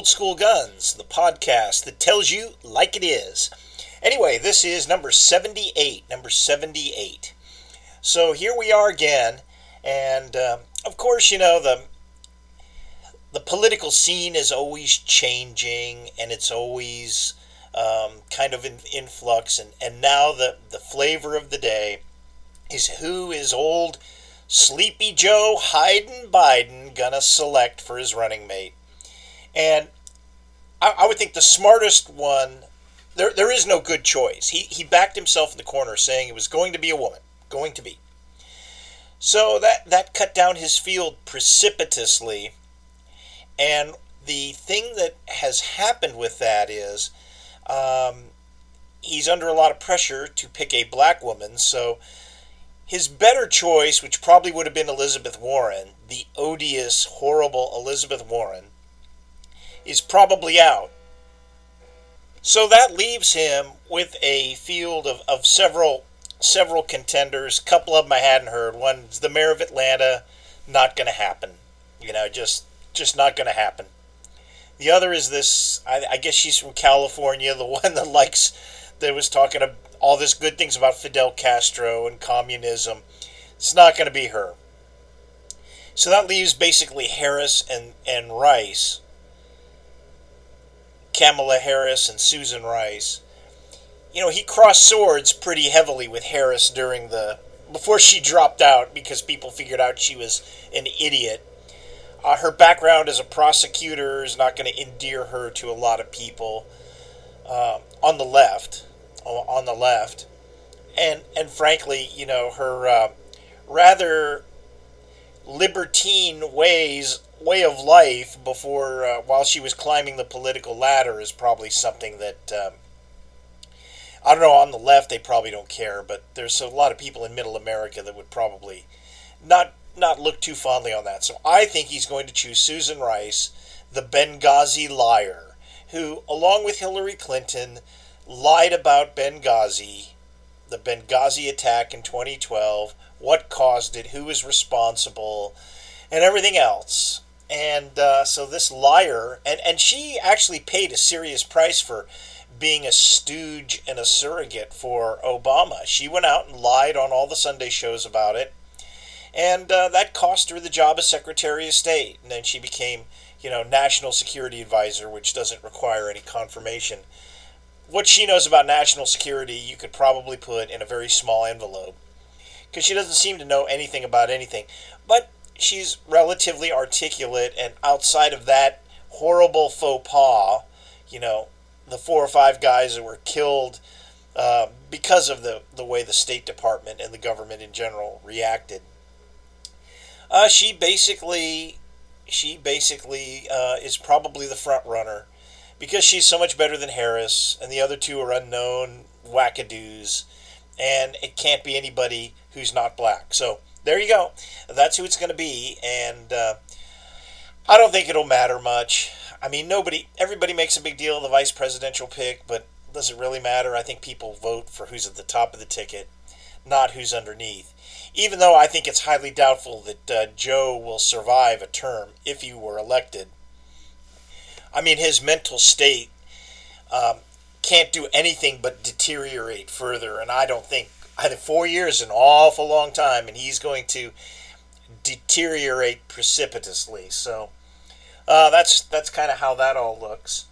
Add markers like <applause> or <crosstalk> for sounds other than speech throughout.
Old School Guns, the podcast that tells you like it is. Anyway, this is number 78. Number 78. So here we are again, and uh, of course, you know, the the political scene is always changing and it's always um, kind of in, in flux. And, and now the, the flavor of the day is who is old Sleepy Joe Hayden Biden gonna select for his running mate. And I, I would think the smartest one, there, there is no good choice. He, he backed himself in the corner saying it was going to be a woman. Going to be. So that, that cut down his field precipitously and the thing that has happened with that is um, he's under a lot of pressure to pick a black woman. So his better choice, which probably would have been Elizabeth Warren, the odious, horrible Elizabeth Warren, is probably out. So that leaves him with a field of, of several several contenders. A couple of them I hadn't heard. One's the mayor of Atlanta, not going to happen. You know, just just not going to happen. The other is this. I, I, guess she's from California, the <laughs> one that likes that was talking all this good things about Fidel Castro and communism. It's not going to be her. So that leaves basically Harris and and Rice. Kamala Harris and Susan Rice. You know, he crossed swords pretty heavily with Harris during the before she dropped out because people figured out she was an idiot uh, her background as a prosecutor is not going to endear her to a lot of people uh, on the left. On the left, and and frankly, you know, her uh, rather libertine ways way of life before uh, while she was climbing the political ladder is probably something that um, I don't know on the left they probably don't care, but there's a lot of people in Middle America that would probably not not look too fondly on that. So I think he's going to choose Susan Rice, the Benghazi liar, who, along with Hillary Clinton, lied about Benghazi, the Benghazi attack in 2012, what caused it, who was responsible, and everything else. And uh, so this liar, and, and she actually paid a serious price for being a stooge and a surrogate for Obama. She went out and lied on all the Sunday shows about it and uh, that cost her the job as Secretary of State. And then she became, you know, National Security Advisor, which doesn't require any confirmation. What she knows about national security, you could probably put in a very small envelope, because she doesn't seem to know anything about anything. But she's relatively articulate, and outside of that horrible faux pas, you know, the four or five guys that were killed. Uh, because of the, the way the State Department and the government in general reacted uh, she basically, she basically uh, is probably the front runner because she's so much better than Harris, and the other two are unknown wackadoos, and it can't be anybody who's not black. So there you go. That's who it's going to be, and uh, I don't think it'll matter much. I mean, nobody, everybody makes a big deal of the vice presidential pick, but does it really matter? I think people vote for who's at the top of the ticket, not who's underneath even though I think it's highly doubtful that uh, Joe will survive a term if he were elected. I mean, his mental state um, can't do anything but deteriorate further, and I don't think I think four years is an awful long time, and he's going to deteriorate precipitously. So uh, that's that's kind of how that all looks.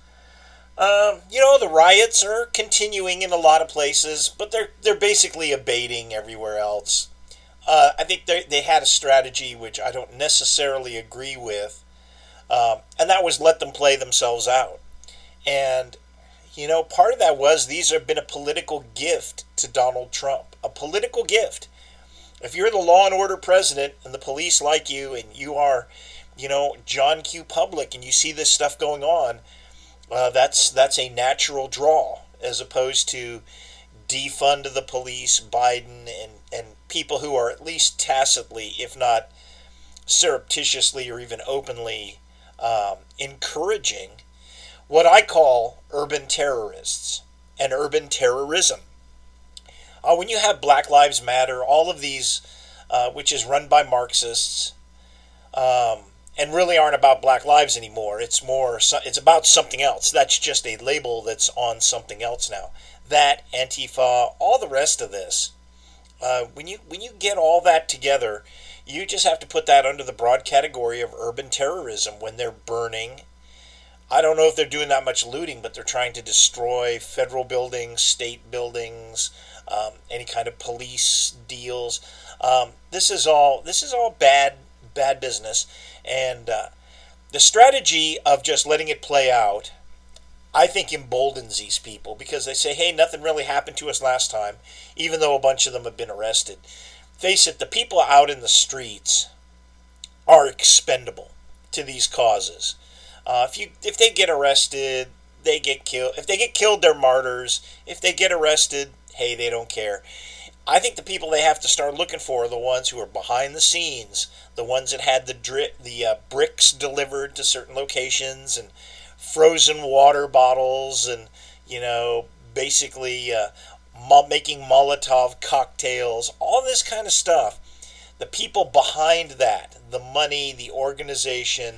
Um, you know, the riots are continuing in a lot of places, but they're they're basically abating everywhere else. Uh, I think they, they had a strategy which I don't necessarily agree with, um, and that was let them play themselves out. And, you know, part of that was these have been a political gift to Donald Trump, a political gift. If you're the law and order president and the police like you and you are, you know, John Q. Public and you see this stuff going on, uh, that's that's a natural draw as opposed to defund the police, Biden, and, and people who are at least tacitly, if not surreptitiously or even openly, um, encouraging what I call urban terrorists and urban terrorism. Uh, when you have Black Lives Matter, all of these, uh, which is run by Marxists, um, and really aren't about black lives anymore. It's more it's about something else. That's just a label that's on something else now. That Antifa, all the rest of this. Uh, when you when you get all that together, you just have to put that under the broad category of urban terrorism when they're burning. I don't know if they're doing that much looting, but they're trying to destroy federal buildings, state buildings, um, any kind of police deals. Um, this is all this is all bad bad business, and uh, the strategy of just letting it play out, I think, emboldens these people because they say, "Hey, nothing really happened to us last time," even though a bunch of them have been arrested. Face it, the people out in the streets are expendable to these causes. Uh, if you if they get arrested, they get killed. If they get killed, they're martyrs. If they get arrested, hey, they don't care. I think the people they have to start looking for are the ones who are behind the scenes, the ones that had the drip, the uh, bricks delivered to certain locations, and frozen water bottles, and you know, basically uh, making Molotov cocktails, all this kind of stuff. The people behind that, the money, the organization,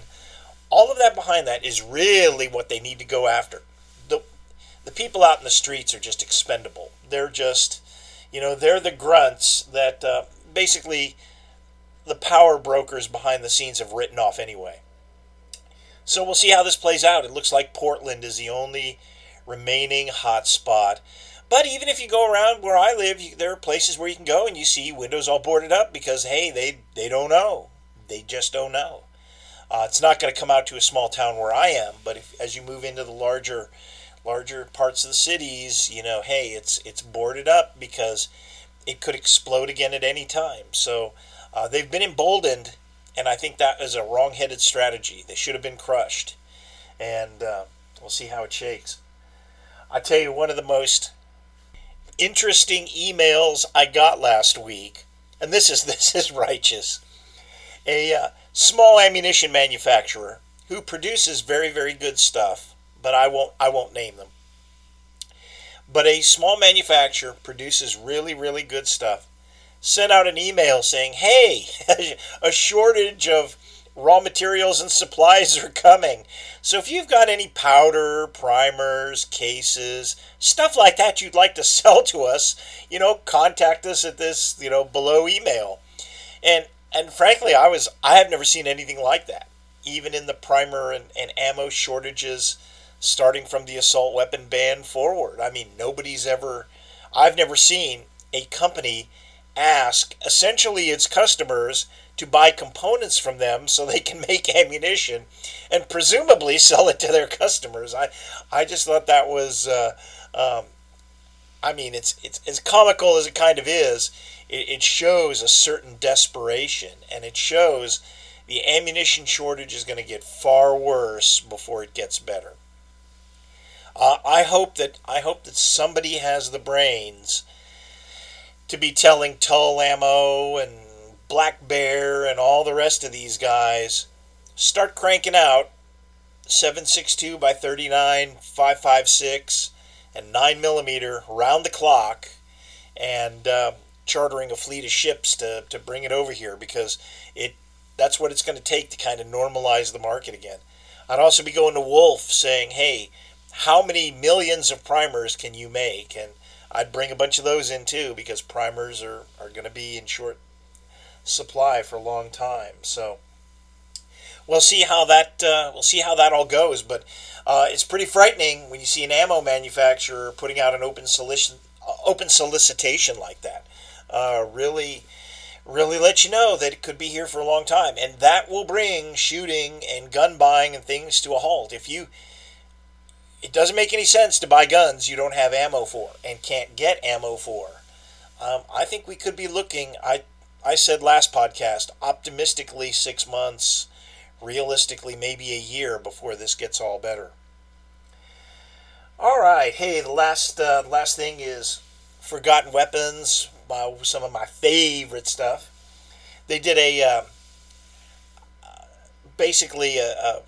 all of that behind that is really what they need to go after. The the people out in the streets are just expendable. They're just you know, they're the grunts that uh, basically the power brokers behind the scenes have written off anyway. So we'll see how this plays out. It looks like Portland is the only remaining hot spot. But even if you go around where I live, you, there are places where you can go and you see windows all boarded up because hey, they they don't know. They just don't know. Uh, it's not going to come out to a small town where I am, but if, as you move into the larger larger parts of the cities, you know, hey, it's it's boarded up because it could explode again at any time. So uh, they've been emboldened, and I think that is a wrong-headed strategy. They should have been crushed, and uh, we'll see how it shakes. I tell you, one of the most interesting emails I got last week, and this is <laughs> this is righteous. A uh, small ammunition manufacturer who produces very very good stuff but I won't I won't name them. But a small manufacturer produces really really good stuff. Sent out an email saying, "Hey, <laughs> a shortage of raw materials and supplies are coming. So if you've got any powder, primers, cases, stuff like that you'd like to <laughs> sell to us, you know, contact us at this, you know, below email." And and frankly, I was I have never seen anything like that. Even in the primer and, and ammo shortages starting from the assault weapon ban forward. I mean, nobody's ever, I've never seen a company ask essentially its customers to buy components from them so they can <laughs> make ammunition and presumably sell it to their customers. I, I just thought that was, uh, um, I mean, it's, it's as comical as it kind of is. It, it shows a certain desperation and it shows the ammunition shortage is going to get far worse before it gets better. Uh, I hope that I hope that somebody has the brains to be telling Tulammo and Black Bear and all the rest of these guys start cranking out 762 by 39 556 and 9 millimeter round the clock and uh, chartering a fleet of ships to, to bring it over here because it that's what it's going to take to kind of normalize the market again. I'd also be going to Wolf saying, hey, how many millions of primers can you make? And I'd bring a bunch of those in too because primers are, are going to be in short supply for a long time. So we'll see how that uh, we'll see how that all goes. But uh, it's pretty frightening when you see an ammo manufacturer putting out an open solici- open solicitation like that. Uh, really, really let you know that it could be here for a long time, and that will bring shooting and gun buying and things to a halt. If you it doesn't make any sense to buy guns you don't have ammo for and can't get ammo for. Um, I think we could be looking. I I said last podcast optimistically six months, realistically maybe a year before this gets all better. All right, hey, the last uh, last thing is Forgotten Weapons. Uh, some of my favorite stuff. They did a uh, basically a, a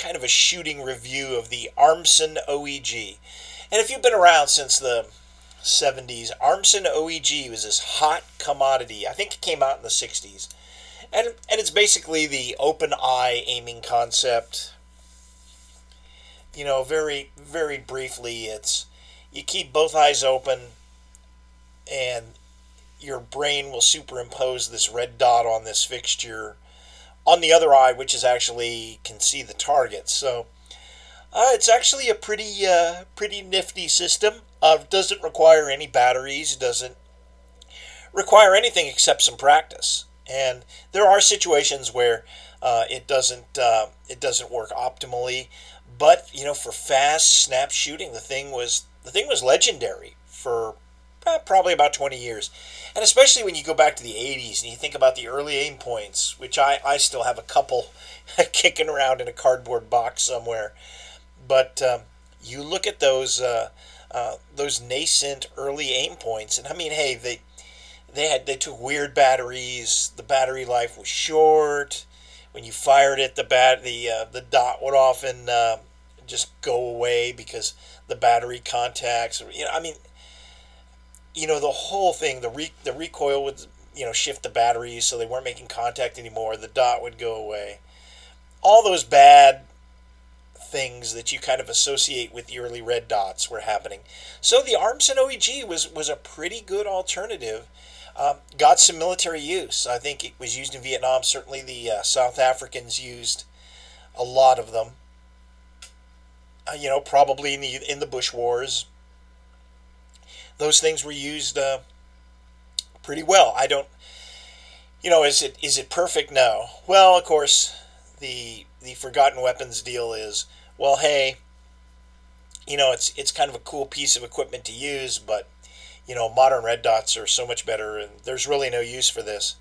kind of a shooting review of the Armson OEG. And if you've been around since the 70s, Armson OEG was this hot commodity. I think it came out in the 60s. and and it's basically the open eye aiming concept. You know, very very briefly, it's you keep both eyes open, and your brain will superimpose this red dot on this fixture on the other eye, which is actually can see the target. So uh, it's actually a pretty uh, pretty nifty system. Uh, doesn't require any batteries. Doesn't require anything except some practice. And there are situations where uh, it doesn't uh, it doesn't work optimally. But you know, for fast snap shooting, the thing was the thing was legendary for probably about 20 years. And especially when you go back to the 80s and you think about the early Aimpoints, which I, I still have a couple <laughs> kicking around in a cardboard box somewhere. But um, you look at those uh, uh, those nascent early Aimpoints, and I mean, hey, they they had they took weird batteries. The battery life was short. When you fired it, the bat the uh, the dot would often uh, just go away because the battery contacts. You know, I mean, you know, the whole thing. The re- the recoil would you know shift the batteries so they weren't making contact anymore. The dot would go away. All those bad things that you kind of associate with the early red dots were happening. So the Armson OEG was was a pretty good alternative um, got some military use. I think it was used in Vietnam. Certainly, the uh, South Africans used a lot of them. Uh, you know, probably in the in the Bush Wars, those things were used uh, pretty well. I don't, you know, is it is it perfect? No. Well, of course, the the forgotten weapons deal is well, hey, you know, it's it's kind of a cool piece of equipment to use, but you know, modern red dots are so much better and there's really no use for this.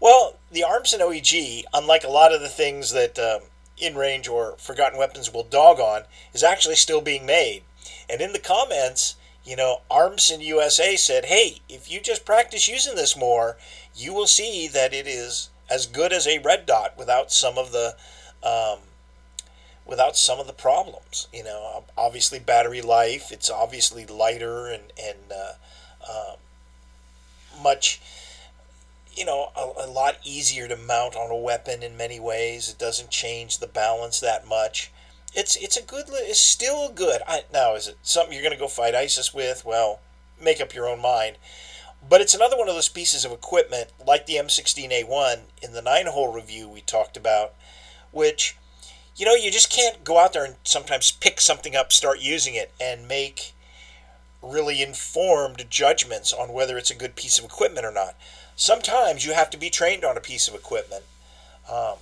Well, the Armson OEG, unlike a lot of the things that um, InRange or forgotten weapons will dog on, is actually still being made. And in the comments, you know, Armson USA said, hey, if you just practice using this more, you will see that it is as good as a red dot without some of the um, without some of the problems. You know, obviously battery life. It's obviously lighter and and uh, um, much, you know, a, a, lot easier to mount on a weapon in many ways. It doesn't change the balance that much. It's it's a good. It's still good. I, now, is it something you're going to go fight ISIS with? Well, make up your own mind. But it's another one of those pieces of equipment, like the M16A1 in the nine hole review we talked about, which, you know, you just can't go out there and sometimes pick something up, start using it, and make really informed judgments on whether it's a good piece of equipment or not. Sometimes you have to be trained on a piece of equipment. Um,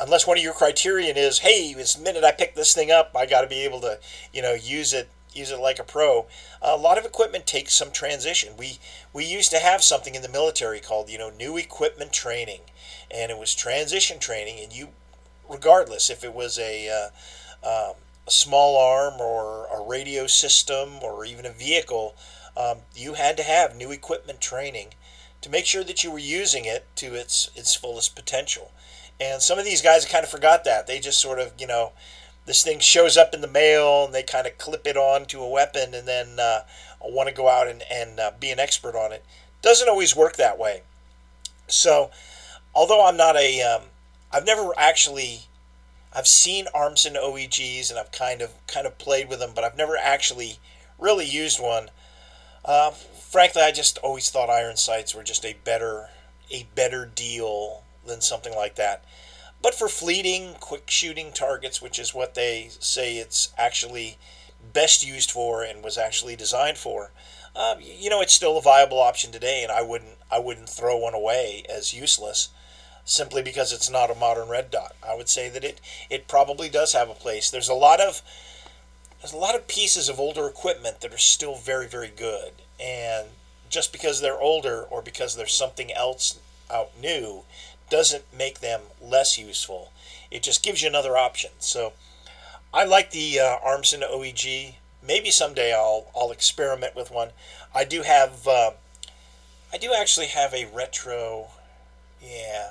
unless one of your criterion is, hey, this minute I pick this thing up, I got to be able to, you know, use it use it like a pro. A lot of equipment takes some transition. We we used to have something in the military called, you know, new equipment training, and it was transition training, and you, regardless if it was a uh, um, a small arm or a radio system or even a vehicle, um, you had to have new equipment training to make sure that you were using it to its its fullest potential. And some of these guys kind of forgot that. They just sort of, you know, this thing shows up in the mail and they kind of clip it onto a weapon and then uh, want to go out and, and uh, be an expert on it. Doesn't always work that way. So, although I'm not a, um, I've never actually I've seen Armson OEGs and I've kind of kind of played with them, but I've never actually really used one. Uh, frankly, I just always thought iron sights were just a better a better deal than something like that. But for fleeting, quick shooting targets, which is what they say it's actually best used for and was actually designed for, uh, you know, it's still a viable option today, and I wouldn't I wouldn't throw one away as useless simply because it's not a modern red dot. I would say that it it probably does have a place. There's a lot of there's a lot of pieces of older equipment that are still very very good, and just because they're older or because there's something else out new doesn't make them less useful. It just gives you another option. So I like the uh, Armson OEG. Maybe someday I'll I'll experiment with one. I do have uh, I do actually have a retro yeah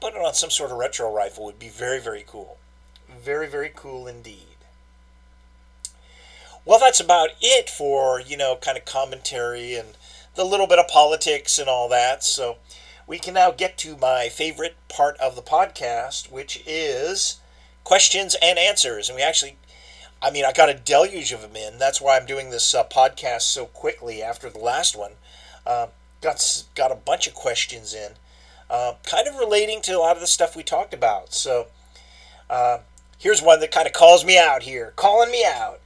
put it on some sort of retro rifle would be very, very cool. Very, very cool indeed. Well, that's about it for, you know, kind of commentary and the little bit of politics and all that. So we can now get to my favorite part of the podcast, which is questions and answers. And we actually, I mean, I got a deluge of them in. That's why I'm doing this uh, podcast so quickly after the last one. Uh, got got a bunch of questions in, uh, kind of relating to a lot of the stuff we talked about. So uh, here's one that kind of calls me out here, calling me out.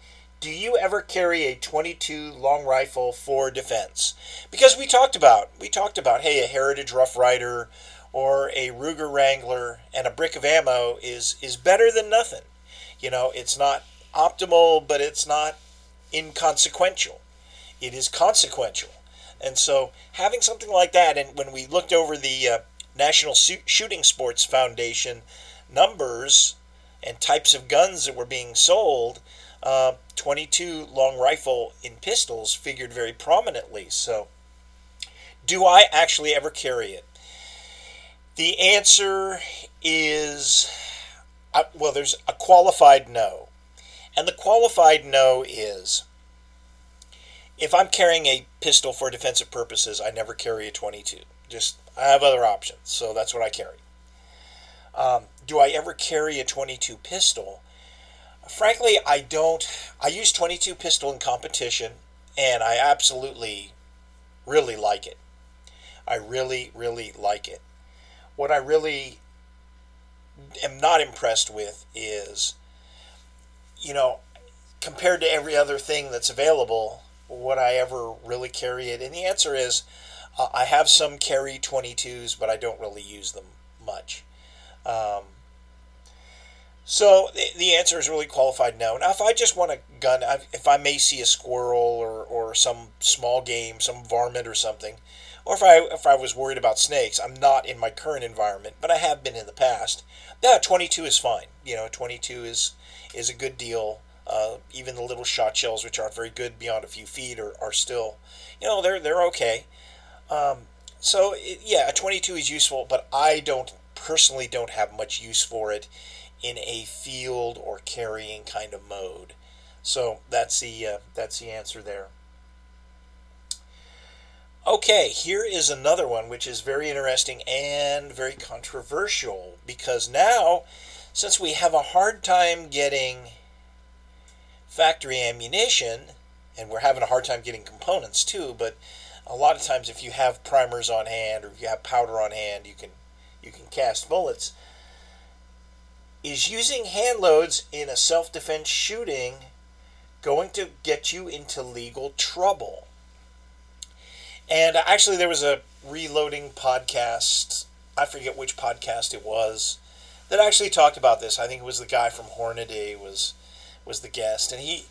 Do you ever carry a 22 long rifle for defense? Because we talked about we talked about hey a Heritage Rough Rider or a Ruger Wrangler and a brick of ammo is is better than nothing. You know, it's not optimal, but it's not inconsequential. It is consequential. And so having something like that, and when we looked over the uh, National Shooting Sports Foundation numbers and types of guns that were being sold, uh, 22 long rifle in pistols figured very prominently. So, do I actually ever carry it? The answer is uh, well, there's a qualified no. And the qualified no is if I'm carrying a pistol for defensive purposes, I never carry a 22. Just, I have other options, so that's what I carry. Um, do I ever carry a 22 pistol? Frankly, I don't. I use 22 pistol in competition, and I absolutely, really like it. I really, really like it. What I really am not impressed with is, you know, compared to every other thing that's available, would I ever really carry it? And the answer is uh, I have some carry 22s, but I don't really use them much. Um, so the, the answer is really qualified no. Now, if I just want a gun, if I may see a squirrel or, or some small game, some varmint or something, or if I if I was worried about snakes, I'm not in my current environment, but I have been in the past. Yeah, 22 is fine. You know, 22 is is a good deal. Uh, even the little shot shells, which aren't very good beyond a few feet, are, are still, you know, they're they're okay. Um, so it, yeah, a 22 is useful, but I don't personally don't have much use for it in a field or carrying kind of mode. So that's the uh, that's the answer there. Okay, here is another one which is very interesting and very controversial because now, since we have a hard time getting factory ammunition, and we're having a hard time getting components too, but a lot of times if you have primers on hand or if you have powder on hand, you can you can cast bullets. Is using hand loads in a self-defense shooting going to get you into legal trouble? And uh, actually there was a reloading podcast, I forget which podcast it was, that actually talked about this. I think it was the guy from Hornady was was the guest, and he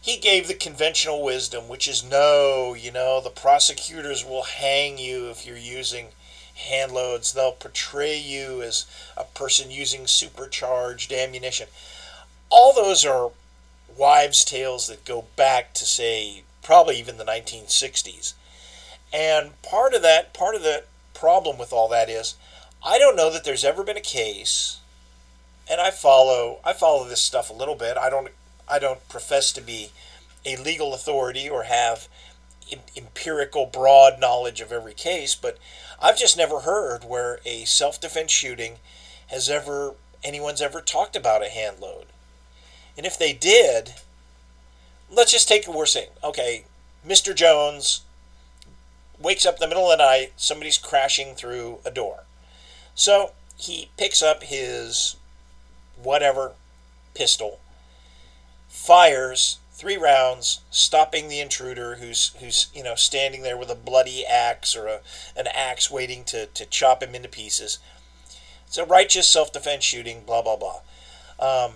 he gave the conventional wisdom, which is no, you know, the prosecutors will hang you if you're using hand loads. They'll portray you as a person using supercharged ammunition. All those are wives' tales that go back to say probably even the 1960s. And part of that, part of the problem with all that is, I don't know that there's ever been a case and I follow I follow this stuff a little bit. I don't I don't profess to be a legal authority or have empirical broad knowledge of every case, but I've just never heard where a self-defense shooting has ever anyone's ever talked about a hand load. And if they did, let's just take what we're saying. Okay, Mr. Jones wakes up in the middle of the night, somebody's crashing through a door. So he picks up his whatever pistol, fires three rounds, stopping the intruder who's who's you know standing there with a bloody axe or a, an axe waiting to, to chop him into pieces. It's a righteous self-defense shooting, blah blah blah. Um,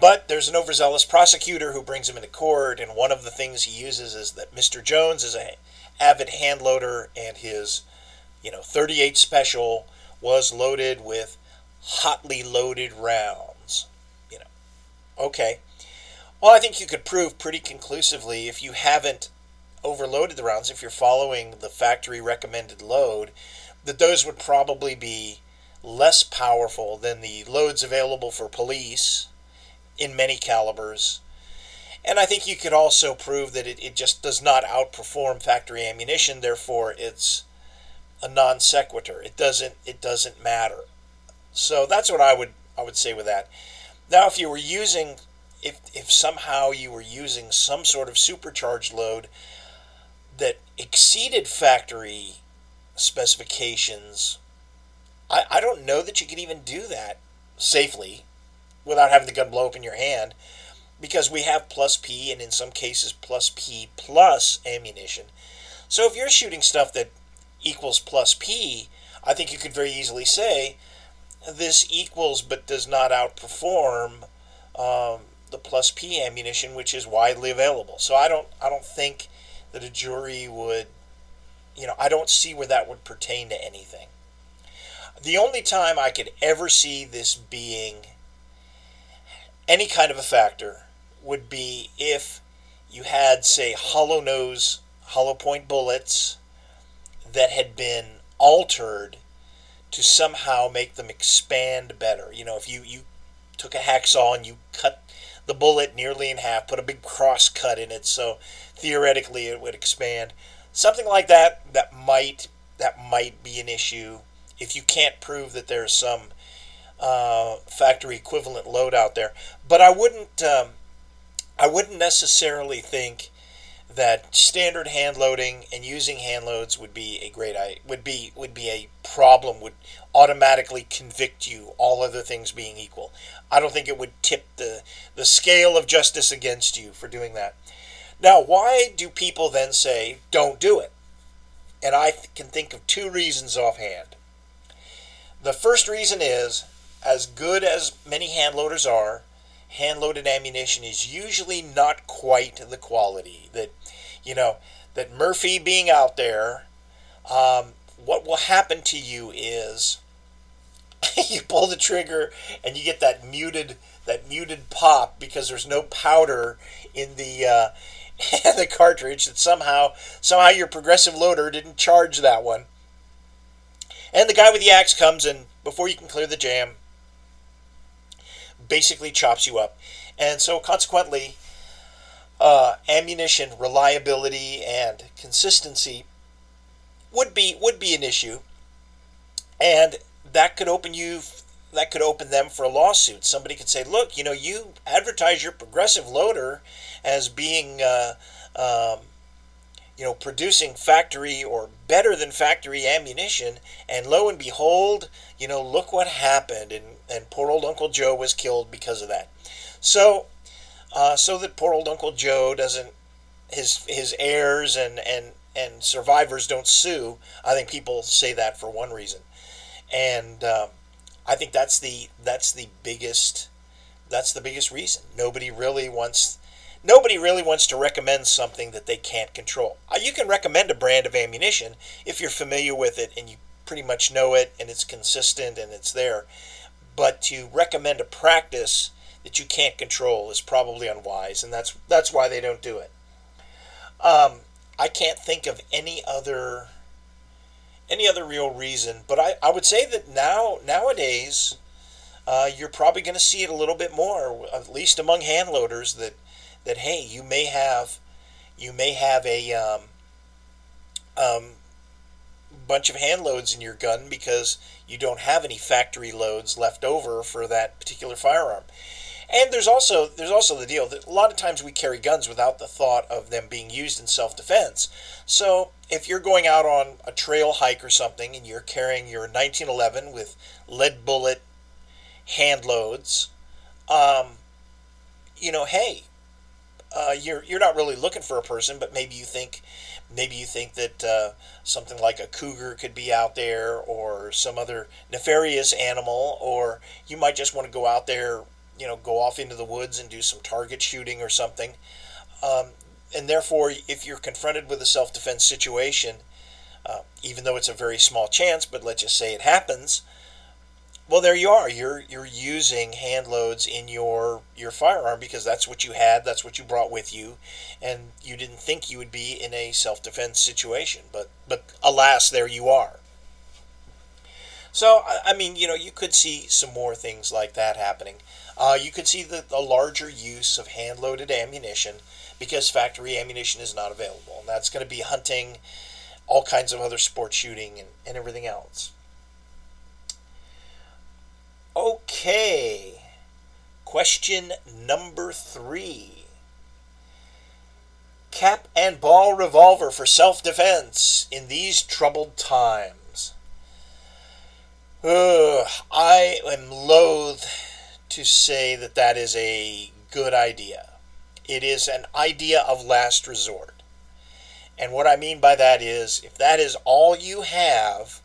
but there's an overzealous prosecutor who brings him into court, and one of the things he uses is that Mr. Jones is a avid hand loader, and his you know 38 special was loaded with hotly loaded rounds. You know, okay. Well, I think you could prove pretty conclusively if you haven't overloaded the rounds, if you're following the factory recommended load, that those would probably be less powerful than the loads available for police in many calibers. And I think you could also prove that it, it just does not outperform factory ammunition, therefore it's a non sequitur. It doesn't it doesn't matter. So that's what I would I would say with that. Now, if you were using if if somehow you were using some sort of supercharged load that exceeded factory specifications, I, I don't know that you could even do that safely without having the gun blow up in your hand because we have plus P and in some cases plus P plus ammunition. So if you're shooting stuff that equals plus P, I think you could very easily say this equals but does not outperform um, the plus P ammunition, which is widely available. So I don't I don't think that a jury would, you know, I don't see where that would pertain to anything. The only time I could ever see this being any kind of a factor would be if you had, say, hollow nose, hollow point bullets that had been altered to somehow make them expand better. You know, if you, you took a hacksaw and you cut the bullet nearly in half, put a big cross cut in it, so theoretically it would expand. Something like that that might that might be an issue if you can't prove that there's some uh, factory equivalent load out there. But I wouldn't um, I wouldn't necessarily think that standard hand loading and using hand loads would be a great would be would be a problem would automatically convict you all other things being equal. I don't think it would tip the the scale of justice against you for doing that. Now why do people then say don't do it and i can think of two reasons offhand. The first reason is as good as many hand loaders are hand loaded ammunition is usually not quite the quality that you know that Murphy being out there um, what will happen to you is <laughs> you pull the trigger and you get that muted that muted pop because there's no powder in the uh, <laughs> the cartridge that somehow somehow your progressive loader didn't charge that one and the guy with the axe comes and before you can clear the jam basically chops you up. And so, consequently, uh, ammunition reliability and consistency would be would be an issue, and that could open you that could open them for a lawsuit. Somebody could say, "Look, you know, you advertise your progressive loader as being." Uh, um, you know, producing factory or better than factory ammunition, and lo and behold, you know, look what happened, and, and poor old Uncle Joe was killed because of that. So, uh, so that poor old Uncle Joe doesn't, his his heirs and and and survivors don't sue. I think people say that for one reason, and um, I think that's the that's the biggest that's the biggest reason. Nobody really wants Nobody really wants to recommend something that they can't control. Uh, you can recommend a brand of ammunition if you're familiar with it and you pretty much know it and it's consistent and it's there. But to recommend a practice that you can't control is probably unwise, and that's that's why they don't do it. Um, I can't think of any other any other real reason, but I, I would say that now nowadays uh, you're probably going to see it a little bit more, at least among hand loaders that that hey, you may have you may have a um, um, bunch of hand loads in your gun because you don't have any factory loads left over for that particular firearm. And there's also there's also the deal that a lot of times we carry guns without the thought of them being used in self-defense. So if you're going out on a trail hike or something and you're carrying your 1911 with lead bullet hand loads, um, you know, hey, uh, you're you're not really looking for a person, but maybe you think maybe you think that uh, something like a cougar could be out there, or some other nefarious animal, or you might just want to go out there, you know, go off into the woods and do some target shooting or something. Um, and therefore, if you're confronted with a self-defense situation, uh, even though it's a very small chance, but let's just say it happens, well, there you are. You're you're using hand loads in your your firearm because that's what you had, that's what you brought with you, and you didn't think you would be in a self defense situation, but but alas, there you are. So I mean, you know, you could see some more things like that happening. Uh, you could see the, the larger use of hand loaded ammunition because factory ammunition is not available, and that's going to be hunting all kinds of other sport shooting and, and everything else. Okay, question number three. Cap and ball revolver for self defense in these troubled times. Ugh, I am loath to say that that is a good idea. It is an idea of last resort. And what I mean by that is if that is all you have,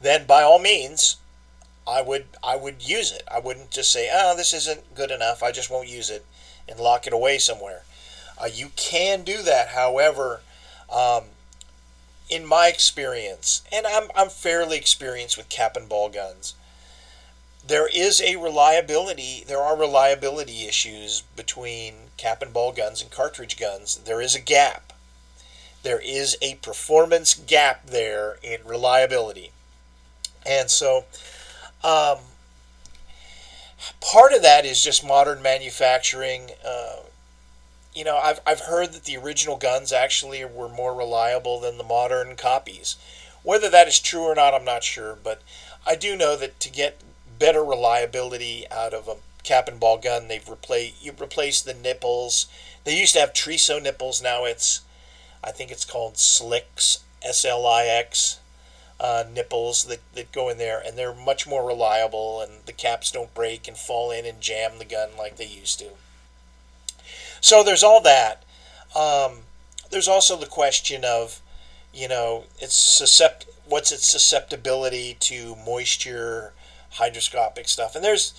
then by all means, I would I would use it. I wouldn't just say, "Oh, this isn't good enough. I just won't use it," and lock it away somewhere. Uh, you can do that, however, um, in my experience, and I'm I'm fairly experienced with cap and ball guns. There is a reliability. There are reliability issues between cap and ball guns and cartridge guns. There is a gap there is a performance gap there in reliability. And so, um, part of that is just modern manufacturing. Uh, you know, I've, I've heard that the original guns actually were more reliable than the modern copies. Whether that is true or not, I'm not sure, but I do know that to get better reliability out of a cap and ball gun, they've replaced you replace the nipples. They used to have Treso nipples. Now it's I think it's called Slicks, S L I X, uh, nipples that, that go in there, and they're much more reliable, and the caps don't break and fall in and jam the gun like they used to. So there's all that. Um, there's also the question of, you know, it's suscept- what's its susceptibility to moisture, hydroscopic stuff, and there's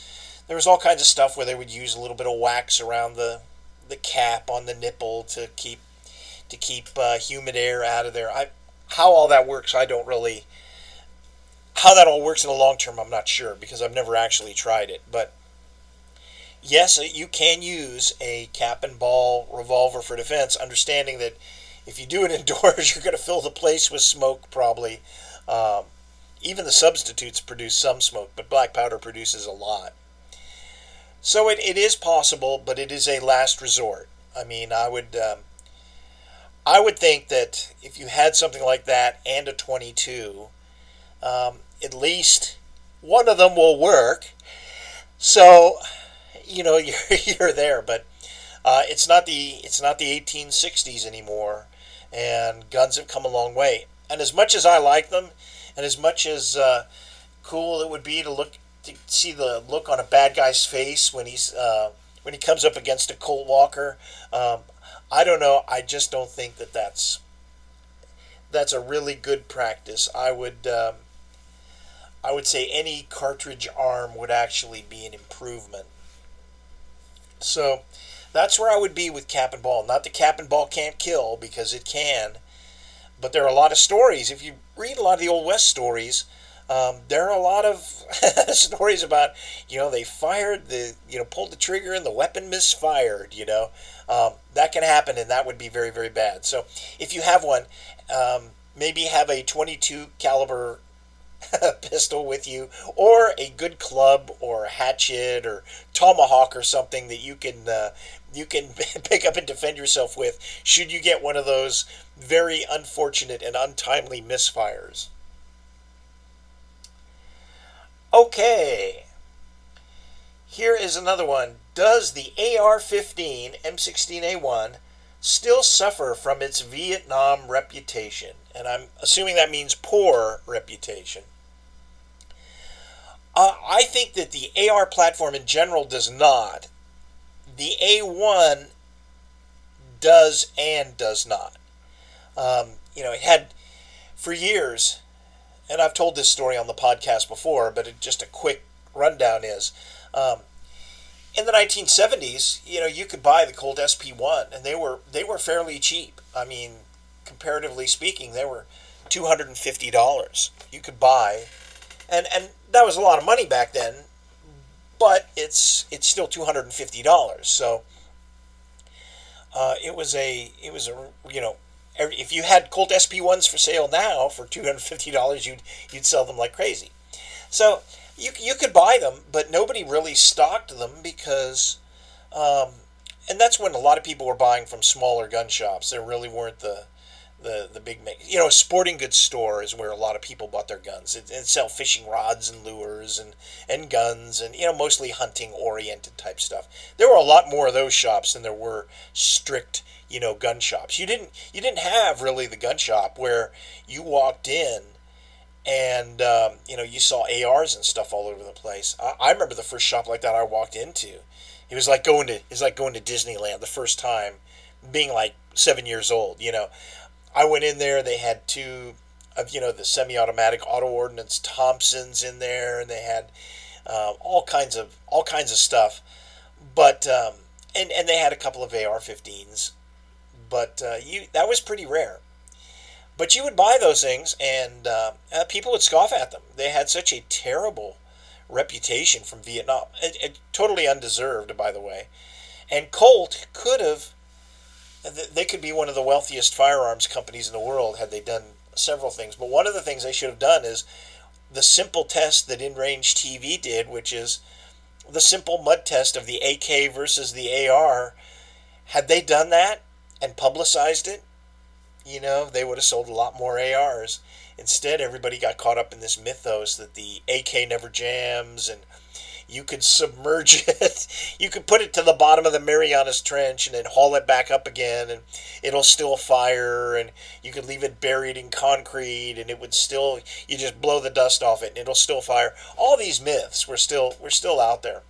there was all kinds of stuff where they would use a little bit of wax around the the cap on the nipple to keep to keep uh, humid air out of there. I, how all that works, I don't really. How that all works in the long term, I'm not sure because I've never actually tried it. But yes, you can use a cap and ball revolver for defense, understanding that if you do it <laughs> indoors, you're going to fill the place with smoke probably. Um, even the substitutes produce some smoke, but black powder produces a lot. So it, it is possible, but it is a last resort. I mean, I would um, I would think that if you had something like that and a 22, um, at least one of them will work. So, you know, <laughs> you're, you're there, but uh, it's not the it's not the 1860s anymore, and guns have come a long way. And as much as I like them, and as much as uh, cool it would be to look to see the look on a bad guy's face when he's uh, when he comes up against a Colt Walker, um, I don't know. I just don't think that that's that's a really good practice. I would um, I would say any cartridge arm would actually be an improvement. So that's where I would be with cap and ball. Not that cap and ball can't kill because it can, but there are a lot of stories. If you read a lot of the old west stories, um, there are a lot of <laughs> stories about you know they fired the you know pulled the trigger and the weapon misfired. You know um, that can happen, and that would be very, very bad. So if you have one, um, maybe have a 22 caliber <laughs> pistol with you, or a good club, or hatchet, or tomahawk, or something that you can uh, you can <laughs> pick up and defend yourself with. Should you get one of those very unfortunate and untimely misfires? Okay. Here is another one. Does the AR 15 M16A1 still suffer from its Vietnam reputation? And I'm assuming that means poor reputation. Uh, I think that the AR platform in general does not. The A1 does and does not. Um, you know, it had for years, and I've told this story on the podcast before, but it, just a quick rundown is um, in the 1970s, you know, you could buy the Colt SP1, and they were they were fairly cheap. I mean, comparatively speaking, they were two hundred and fifty dollars. You could buy, and and that was a lot of money back then, but it's it's still two hundred and fifty dollars. So uh, it was a it was a you know if you had Colt SP1s for sale now for two hundred fifty dollars, you'd you'd sell them like crazy. So you you could buy them, but nobody really stocked them because, um, and that's when a lot of people were buying from smaller gun shops. There really weren't the the the big you know a sporting goods store is where a lot of people bought their guns. It, it sell fishing rods and lures and and guns and you know mostly hunting oriented type stuff. There were a lot more of those shops than there were strict you know gun shops. You didn't you didn't have really the gun shop where you walked in and um, you know you saw ARs and stuff all over the place. I, I remember the first shop like that I walked into. It was like going to it was like going to Disneyland the first time being like seven years old you know I went in there. They had two of you know the semi-automatic auto ordnance Thompsons in there, and they had uh, all kinds of all kinds of stuff. But um, and and they had a couple of AR-15s, but uh, you that was pretty rare. But you would buy those things, and uh, uh people would scoff at them. They had such a terrible reputation from Vietnam, it, it, totally undeserved, by the way. And Colt could have they could be one of the wealthiest firearms companies in the world had they done several things. But one of the things they should have done is the simple test that InRange TV did, which is the simple mud test of the AK versus the AR. Had they done that and publicized it, you know, they would have sold a lot more ARs. Instead, everybody got caught up in this mythos that the AK never jams and you could submerge <laughs> it. you could put it to the bottom of the Marianas Trench and then haul it back up again, and it'll still fire. And you could leave it buried in concrete, and it would still. You just blow the dust off it, and it'll still fire. All these myths were still were still out there.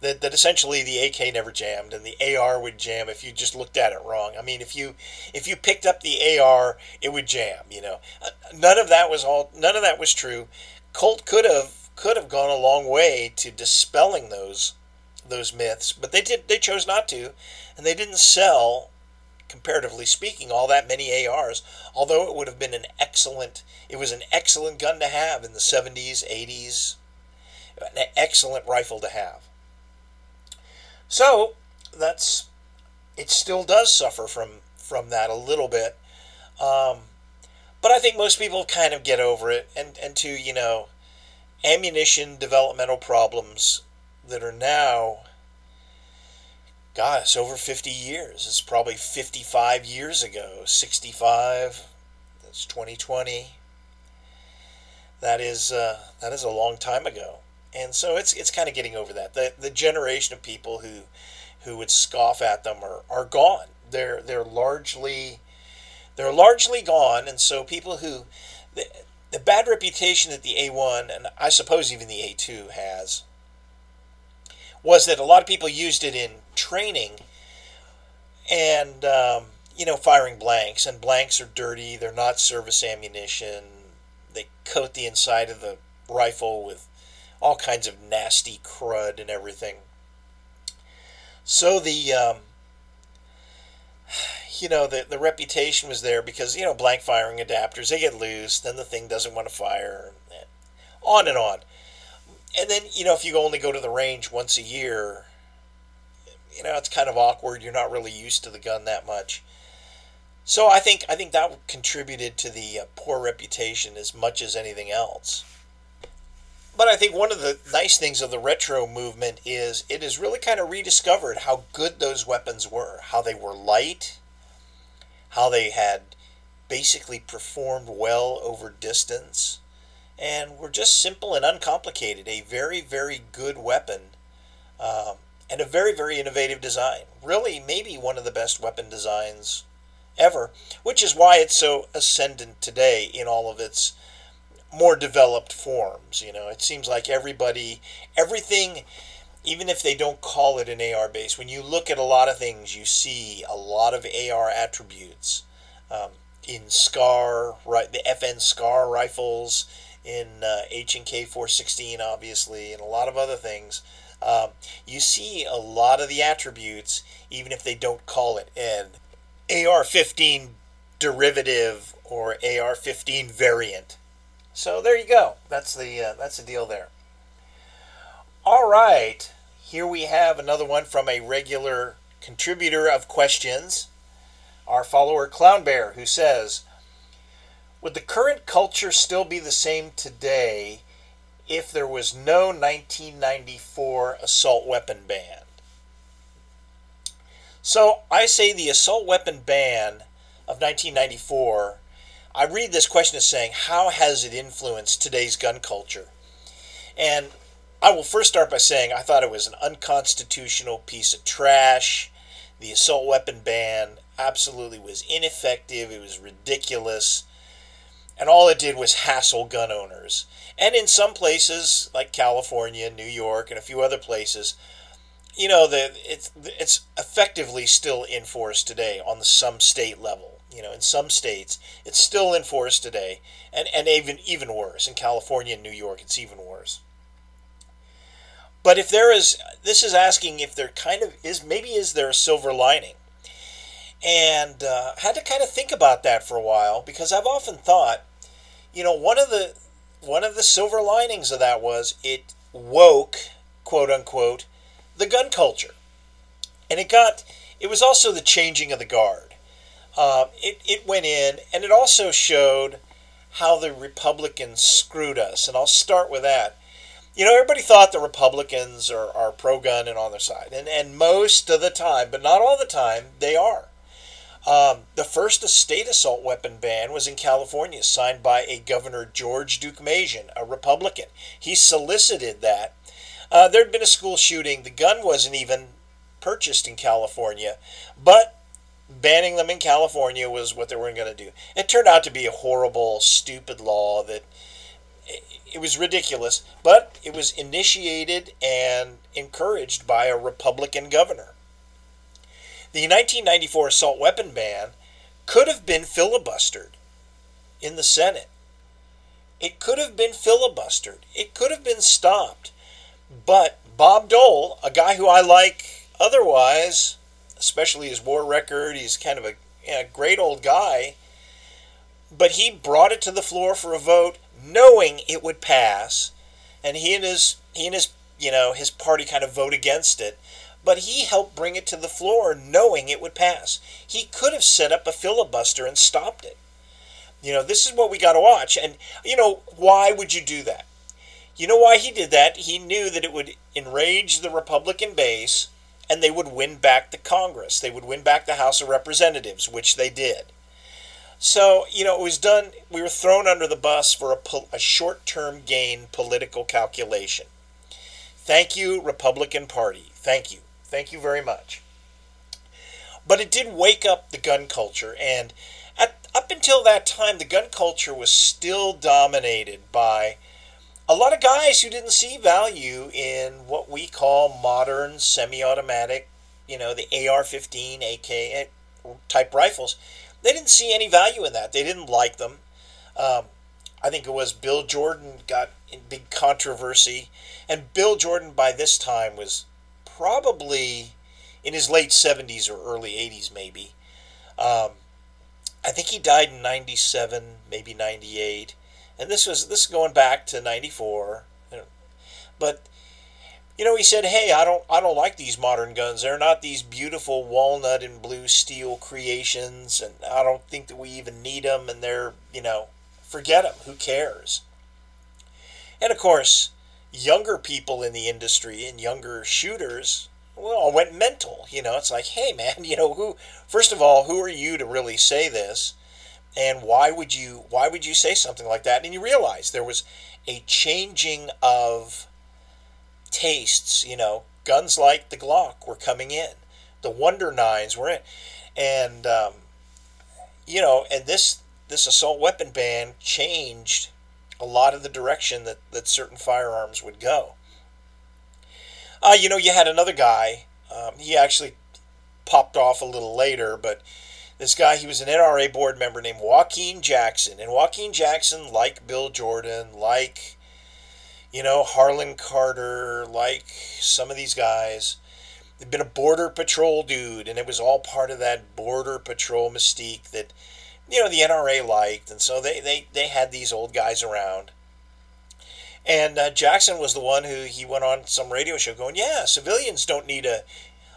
That, that essentially the AK never jammed and the AR would jam if you just looked at it wrong. I mean, if you if you picked up the AR, it would jam. You know, uh, none of that was all. None of that was true. Colt could have could have gone a long way to dispelling those those myths, but they did they chose not to, and they didn't sell comparatively speaking all that many ARs, although it would have been an excellent it was an excellent gun to have in the 70s, 80s, an excellent rifle to have. So, that's it still does suffer from from that a little bit. Um, but I think most people kind of get over it and and to, you know, ammunition developmental problems that are now, gosh, over 50 years. It's probably 55 years ago, 65. That's 2020. That is uh, that is a long time ago, and so it's it's kind of getting over that. The the generation of people who who would scoff at them are, are gone. They're they're largely they're largely gone, and so people who the bad reputation that the A1 and I suppose even the A2 has was that a lot of people used it in training and um, you know firing blanks and blanks are dirty they're not service ammunition they coat the inside of the rifle with all kinds of nasty crud and everything. So the um, you know, the, the reputation was there because, you know, blank firing adapters, they get loose, then the thing doesn't want to fire, and on and on. And then, you know, if you only go to the range once a year, you know, it's kind of awkward. You're not really used to the gun that much. So I think I think that contributed to the uh, poor reputation as much as anything else. But I think one of the nice things of the retro movement is it has really kind of rediscovered how good those weapons were, how they were light, how they had basically performed well over distance and were just simple and uncomplicated. A very, very good weapon um, and a very, very innovative design. Really, maybe one of the best weapon designs ever, which is why it's so ascendant today in all of its more developed forms. You know, it seems like everybody, everything even if they don't call it an AR base, when you look at a lot of things, you see a lot of AR attributes um, in SCAR, right? The FN SCAR rifles, in uh, H and K 416, obviously, and a lot of other things. Um, you see a lot of the attributes, even if they don't call it an AR-15 derivative or AR-15 variant. So there you go. That's the uh, that's the deal there. All right, here we have another one from a regular contributor of questions, our follower Clown Bear, who says, Would the current culture still be the same today if there was no 1994 assault weapon ban? So I say the assault weapon ban of 1994, I read this question as saying, How has it influenced today's gun culture? And I will first start by saying I thought it was an unconstitutional piece of trash. The assault weapon ban absolutely was ineffective, it was ridiculous, and all it did was hassle gun owners. And in some places, like California, New York, and a few other places, you know, the, it's, it's effectively still in force today on the some state level. You know, in some states, it's still in force today, and, and even even worse in California and New York, it's even worse. But if there is, this is asking if there kind of is, maybe is there a silver lining? And uh, had to kind of think about that for a while because I've often thought, you know, one of the one of the silver linings of that was it woke, quote unquote, the gun culture, and it got. It was also the changing of the guard. Uh, it it went in, and it also showed how the Republicans screwed us. And I'll start with that you know, everybody thought the Republicans are, are pro gun and on their side. And, and most of the time, but not all the time, they are. Um, the first state assault weapon ban was in California, signed by a Governor George Deukmejian, a Republican. He solicited that. Uh, there had been a school shooting. The gun wasn't even purchased in California, but banning them in California was what they were going to do. It turned out to be a horrible, stupid law that it was ridiculous, but it was initiated and encouraged by a Republican governor. The 1994 assault weapon ban could have been filibustered in the Senate. It could have been filibustered. It could have been stopped. But Bob Dole, a guy who I like otherwise, especially his war record, he's kind of a, a great old guy, but he brought it to the floor for a vote knowing it would pass, and he and his he and his you know his party kind of vote against it. But he helped bring it to the floor knowing it would pass. He could have set up a filibuster and stopped it. You know, this is what we got to watch. And, you know, why would you do that? You know why he did that? He knew that it would enrage the Republican base and they would win back the Congress. They would win back the House of Representatives, which they did. So, you know, it was done, we were thrown under the bus for a, a short term gain political calculation. Thank you, Republican Party. Thank you. Thank you very much. But it did wake up the gun culture, and at, up until that time, the gun culture was still dominated by a lot of guys who didn't see value in what we call modern semi automatic, you know, the AR 15, AK eh, type rifles they didn't see any value in that. They didn't like them. Um, I think it was Bill Jordan got in big controversy, and Bill Jordan by this time was probably in his late 70s or early 80s, maybe. Um, I think he died in 97, maybe 98, and this was this is going back to 94. But you know, he said, "Hey, I don't I don't like these modern guns. They're not these beautiful walnut and blue steel creations, and I don't think that we even need them. And they're, you know, forget them. Who cares?" And of course, younger people in the industry and younger shooters, well, went mental. You know, it's like, "Hey, man, <laughs> you know, who? First of all, who are you to really say this?" And why would you why would you say something like that? And you realize there was a changing of tastes. You know, guns like the Glock were coming in, the Wonder Nines were in, and um, you know, and this this assault weapon ban changed a lot of the direction that, that certain firearms would go. Uh, you know, you had another guy. Um, he actually popped off a little later, but this guy, he was an NRA board member named Joaquin Jackson. And Joaquin Jackson, like Bill Jordan, like you know, Harlon Carter, like some of these guys. They've been a border patrol dude, and it was all part of that border patrol mystique that, you know, the NRA liked, and so they they, they had these old guys around. And uh, Jackson was the one who he went on some radio show going, yeah, civilians don't need a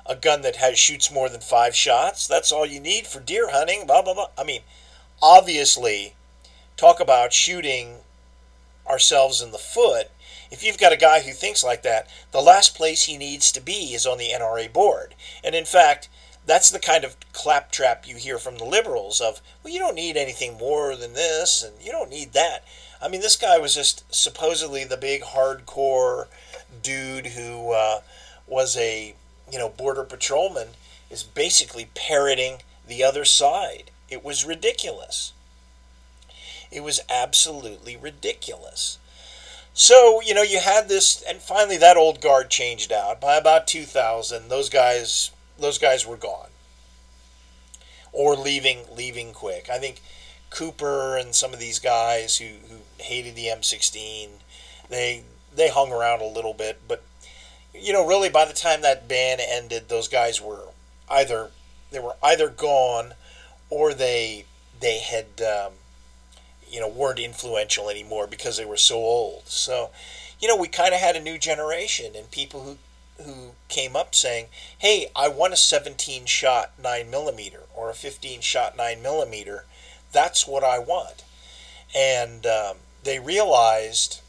a gun that has shoots more than five shots. That's all you need for deer hunting. Blah blah blah. I mean, obviously, talk about shooting ourselves in the foot if you've got a guy who thinks like that, the last place he needs to be is on the NRA board. And in fact, that's the kind of claptrap you hear from the liberals of, well, you don't need anything more than this, and you don't need that. I mean, this guy was just supposedly the big hardcore dude who uh, was a you know border patrolman is basically parroting the other side. It was ridiculous. It was absolutely ridiculous. So, you know, you had this and finally that old guard changed out. By about 2000, those guys those guys were gone. Or leaving leaving quick. I think Cooper and some of these guys who, who hated the M16, they they hung around a little bit, but you know, really by the time that ban ended, those guys were either they were either gone or they they had um, you know weren't influential anymore because they were so old. So, you know, we kind of had a new generation and people who who came up saying, "Hey, I want a 17 shot 9 millimeter or a 15 shot 9 millimeter. That's what I want." And um, they realized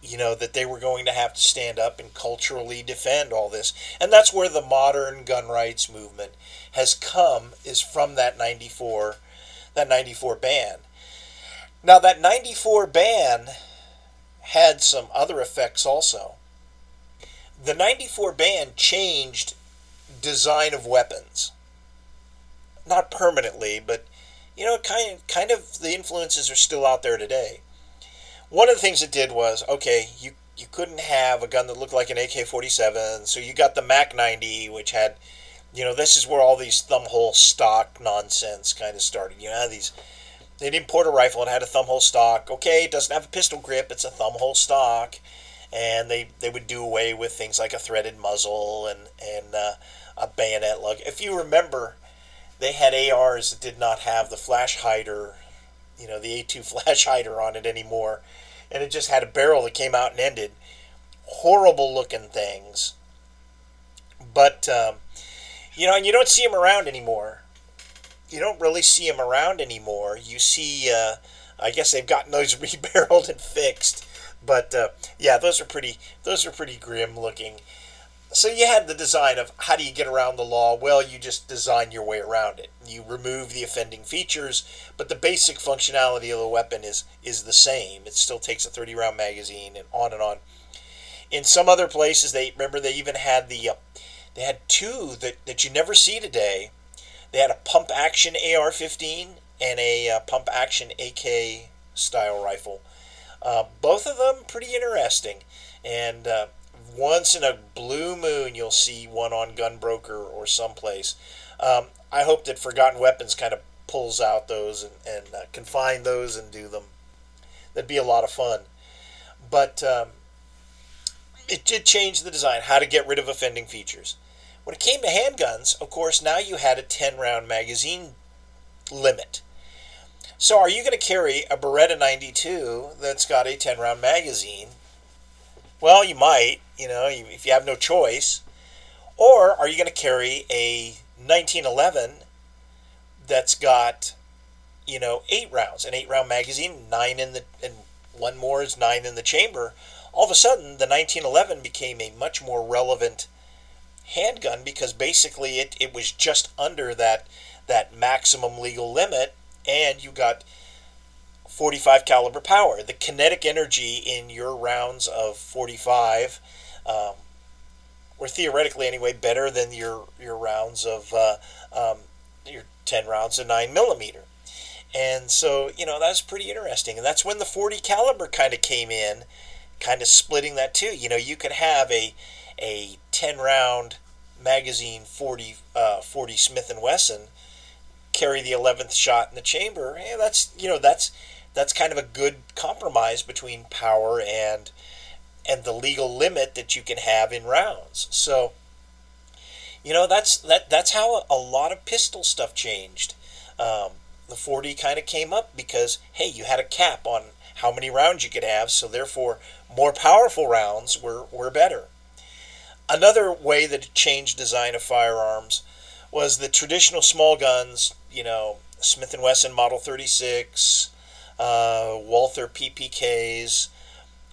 you know, that they were going to have to stand up and culturally defend all this. And that's where the modern gun rights movement has come is from that 94 that 94 ban. Now that 94 ban had some other effects also. The 94 ban changed design of weapons. Not permanently, but you know, kind of, kind of the influences are still out there today. One of the things it did was okay, you you couldn't have a gun that looked like an AK-47, so you got the MAK 90, which had, you know, this is where all these thumbhole stock nonsense kind of started. You know, these they'd import a rifle and had a thumbhole stock. Okay, it doesn't have a pistol grip; it's a thumbhole stock, and they they would do away with things like a threaded muzzle and and uh, a bayonet lug. If you remember, they had ARs that did not have the flash hider you know, the A2 <laughs> flash hider on it anymore. And it just had a barrel that came out and ended. Horrible looking things. But, um, you know, and you don't see them around anymore. You don't really see them around anymore. You see, uh, I guess they've gotten <laughs> those rebarreled and fixed. But uh, yeah, those are pretty. Those are pretty grim looking so you had the design of how do you get around the law? Well, you just design your way around it. You remove the offending features, but the basic functionality of the weapon is is the same. It still takes a 30 round magazine and on and on. In some other places, they remember they even had the uh, they had two that, that you never see today. They had a pump action AR-15 and a uh, pump action AK style rifle. Uh, both of them pretty interesting, and uh, once in a blue moon you'll see one on Gunbroker or someplace. Um, I hope that Forgotten Weapons kind of pulls out those and, and uh, can find those and do them. That'd be a lot of fun. But um, it did change the design, how to get rid of offending features. When it came to handguns, of course, now you had a 10 round magazine limit. So, are you going to carry a Beretta 92 that's got a 10 round magazine well, you might, you know, if you have no choice. Or are you going to carry a 1911 that's got, you know, eight rounds, an eight round magazine, nine in the, and one more is nine in the chamber? All of a sudden, the 1911 became a much more relevant handgun because basically it, it was just under that that maximum legal limit and you got 45 caliber power. The kinetic energy in your rounds of 45 um, were theoretically anyway better than your your rounds of uh, um, your 10 rounds of 9 millimeter. And so, you know, that's pretty interesting. And that's when the 40 caliber kind of came in, kind of splitting that too. You know, you could have a a 10 round magazine 40 uh, 40 Smith and Wesson carry the 11th shot in the chamber. Hey, that's, you know, that's that's kind of a good compromise between power and and the legal limit that you can have in rounds. So, you know, that's that that's how a, lot of pistol stuff changed. Um, the 40 kind of came up because hey, you had a cap on how many rounds you could have, so therefore more powerful rounds were, were better. Another way that it changed design of firearms was the traditional small guns, you know, Smith & Wesson Model 36, uh, Walther PPKs,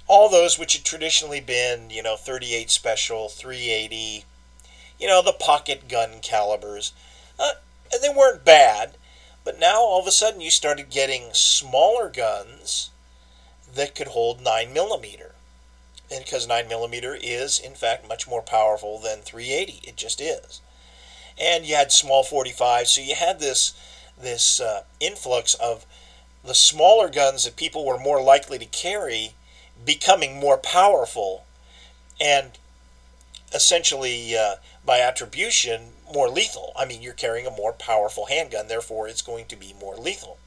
all those which had traditionally been, you know, 38 special, 380, you know, the pocket gun calibers. Uh, and they weren't bad, but now all of a sudden you started getting smaller guns that could hold 9 millimeter. And because 9 millimeter is, in fact, much more powerful than 380. It just is. And you had small 45, so you had this, this uh, influx of the smaller guns that people were more likely to carry becoming more powerful and essentially uh, by attribution more lethal. I mean, you're carrying a more powerful handgun, therefore it's going to be more lethal.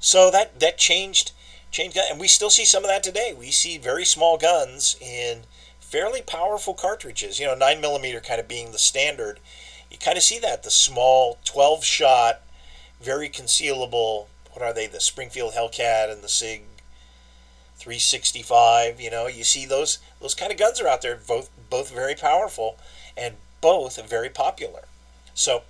So that that changed changed and we still see some of that today. We see very small guns in fairly powerful cartridges. You know, nine millimeter kind of being the standard. You kind of see that the small 12 shot, very concealable. What are they? The Springfield Hellcat and the Sig 365. You know, you see those those kind of guns are out there, both both very powerful and both very popular. So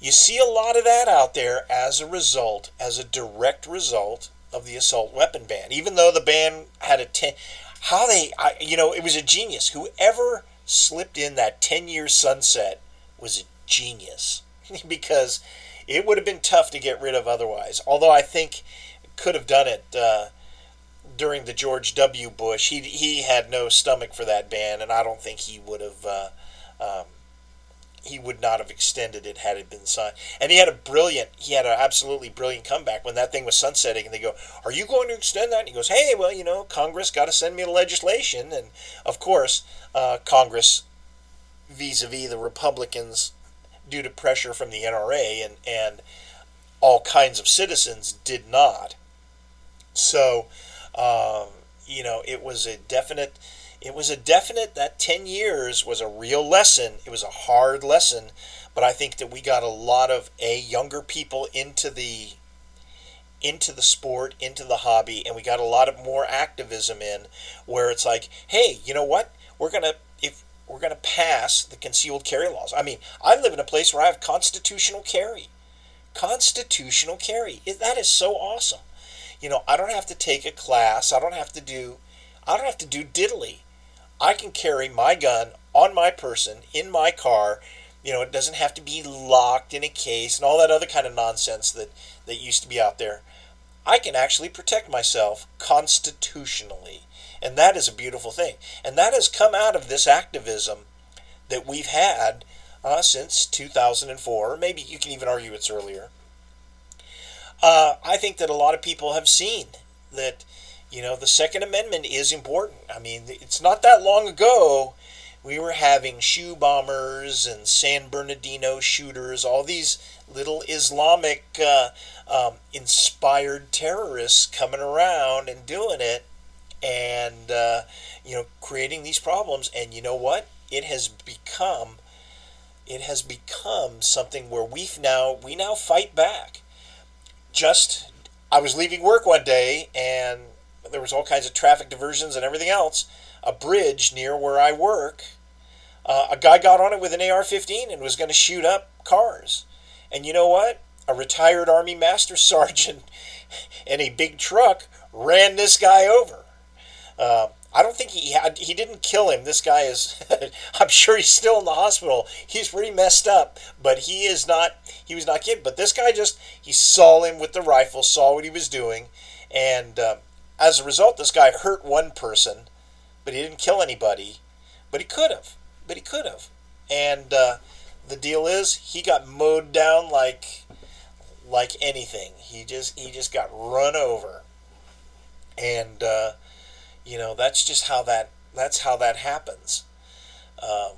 you see a lot of that out there as a result, as a direct result of the assault weapon ban. Even though the ban had a ten, how they, I, you know, it was a genius. Whoever slipped in that ten year sunset was a genius <laughs> because it would have been tough to get rid of otherwise. Although I think could have done it. Uh, during the George W. Bush, he he had no stomach for that ban, and I don't think he would have. Uh, um, he would not have extended it had it been signed. And he had a brilliant, he had an absolutely brilliant comeback when that thing was sunsetting. And they go, "Are you going to extend that?" And he goes, "Hey, well, you know, Congress got to send me the legislation." And of course, uh, Congress, vis-a-vis the Republicans, due to pressure from the NRA and and all kinds of citizens, did not. So um, you know, it was a definite. It was a definite that 10 years was a real lesson. It was a hard lesson, but I think that we got a lot of a younger people into the into the sport, into the hobby, and we got a lot of more activism in where it's like, hey, you know what? We're gonna if we're gonna pass the concealed carry laws. I mean, I live in a place where I have constitutional carry. Constitutional carry. That is so awesome. You know, I don't have to take a class. I don't have to do I don't have to do diddly. I can carry my gun on my person in my car. You know, it doesn't have to be locked in a case and all that other kind of nonsense that that used to be out there. I can actually protect myself constitutionally. And that is a beautiful thing. And that has come out of this activism that we've had uh, since 2004. Or maybe you can even argue it's earlier uh, I think that a lot of people have seen that, you know, the Second Amendment is important. I mean, it's not that long ago we were having shoe bombers and San Bernardino shooters, all these little Islamic uh, um, inspired terrorists coming around and doing it and, uh, you know, creating these problems. And you know what? It has become. It has become something where we've now we now fight back just I was leaving work one day and there was all kinds of traffic diversions and everything else. A bridge near where I work, uh, a guy got on it with an AR-15 and was going to shoot up cars. And you know what? A retired Army Master <laughs> Sergeant in a big truck ran this guy over. Uh, I don't think he had he didn't kill him. This guy is <laughs> I'm sure he's still in the hospital. He's pretty messed up, but he is not he was not killed. But this guy just he saw him with the rifle, saw what he was doing, and uh, as a result, this guy hurt one person, but he didn't kill anybody. But he could have. But he could have. And uh, the deal is, he got mowed down like like anything. He just he just got run over, and. Uh, you know, that's just how that that's how that happens. Um,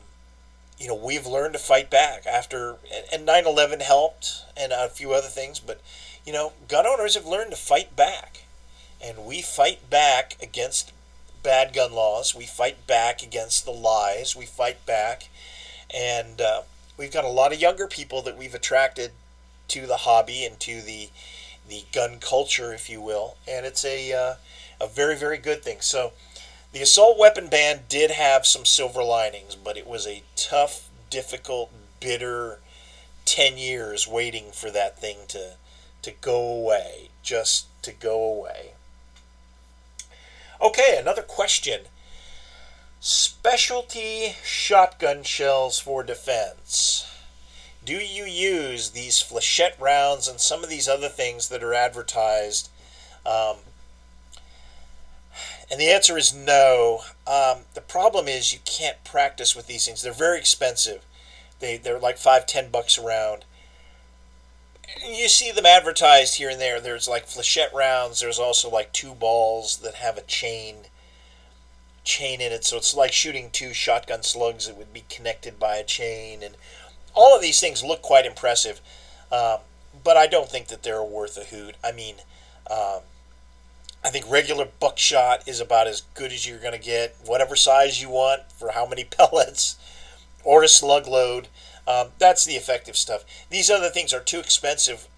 you know, we've learned to fight back after, and 9/11 helped, and a few other things. But you know, gun owners have learned to fight back, and we fight back against bad gun laws. We fight back against the lies. We fight back, and uh, we've got a lot of younger people that we've attracted to the hobby and to the the gun culture, if you will. And it's a uh, a very, very good thing. So the assault weapon ban did have some silver linings, but it was a tough, difficult, bitter 10 years waiting for that thing to, to go away, just to go away. Okay, another question. Specialty shotgun shells for defense. Do you use these flechette rounds and some of these other things that are advertised? Um, and the answer is no. Um, the problem is you can't practice with these things. They're very expensive. They they're like five, ten bucks around. You see them advertised here and there. There's like flechette rounds. There's also like two balls that have a chain chain in it, so it's like shooting two shotgun slugs that would be connected by a chain, and all of these things look quite impressive. Um, but I don't think that they're worth a hoot. I mean, um, I think regular buckshot is about as good as you're going to get, whatever size you want for how many <laughs> pellets, or a slug load. Um, that's the effective stuff. These other things are too expensive.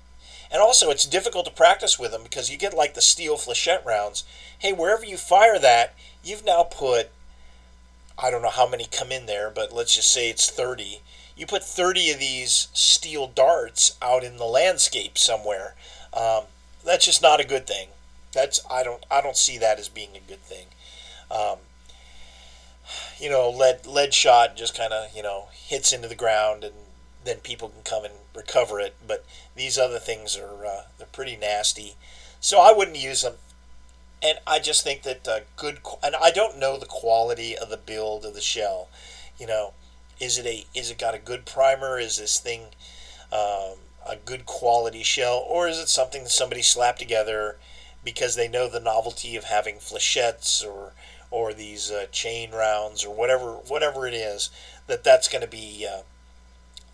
And also, it's difficult to practice with them because you get like the steel flechette rounds. Hey, wherever you fire that, you've now put, I don't know how many come in there, but let's just say it's 30. You put 30 of these steel darts out in the landscape somewhere. Um, that's just not a good thing. That's I don't I don't see that as being a good thing. Um, you know, lead lead shot just kind of you know hits into the ground and then people can come and recover it. But these other things are uh, they're pretty nasty, so I wouldn't use them. And I just think that uh, good and I don't know the quality of the build of the shell. You know, is it a is it got a good primer? Is this thing um, a good quality shell, or is it something that somebody slapped together? because they know the novelty of having flechettes or or these uh, chain rounds or whatever whatever it is that that's going to be uh,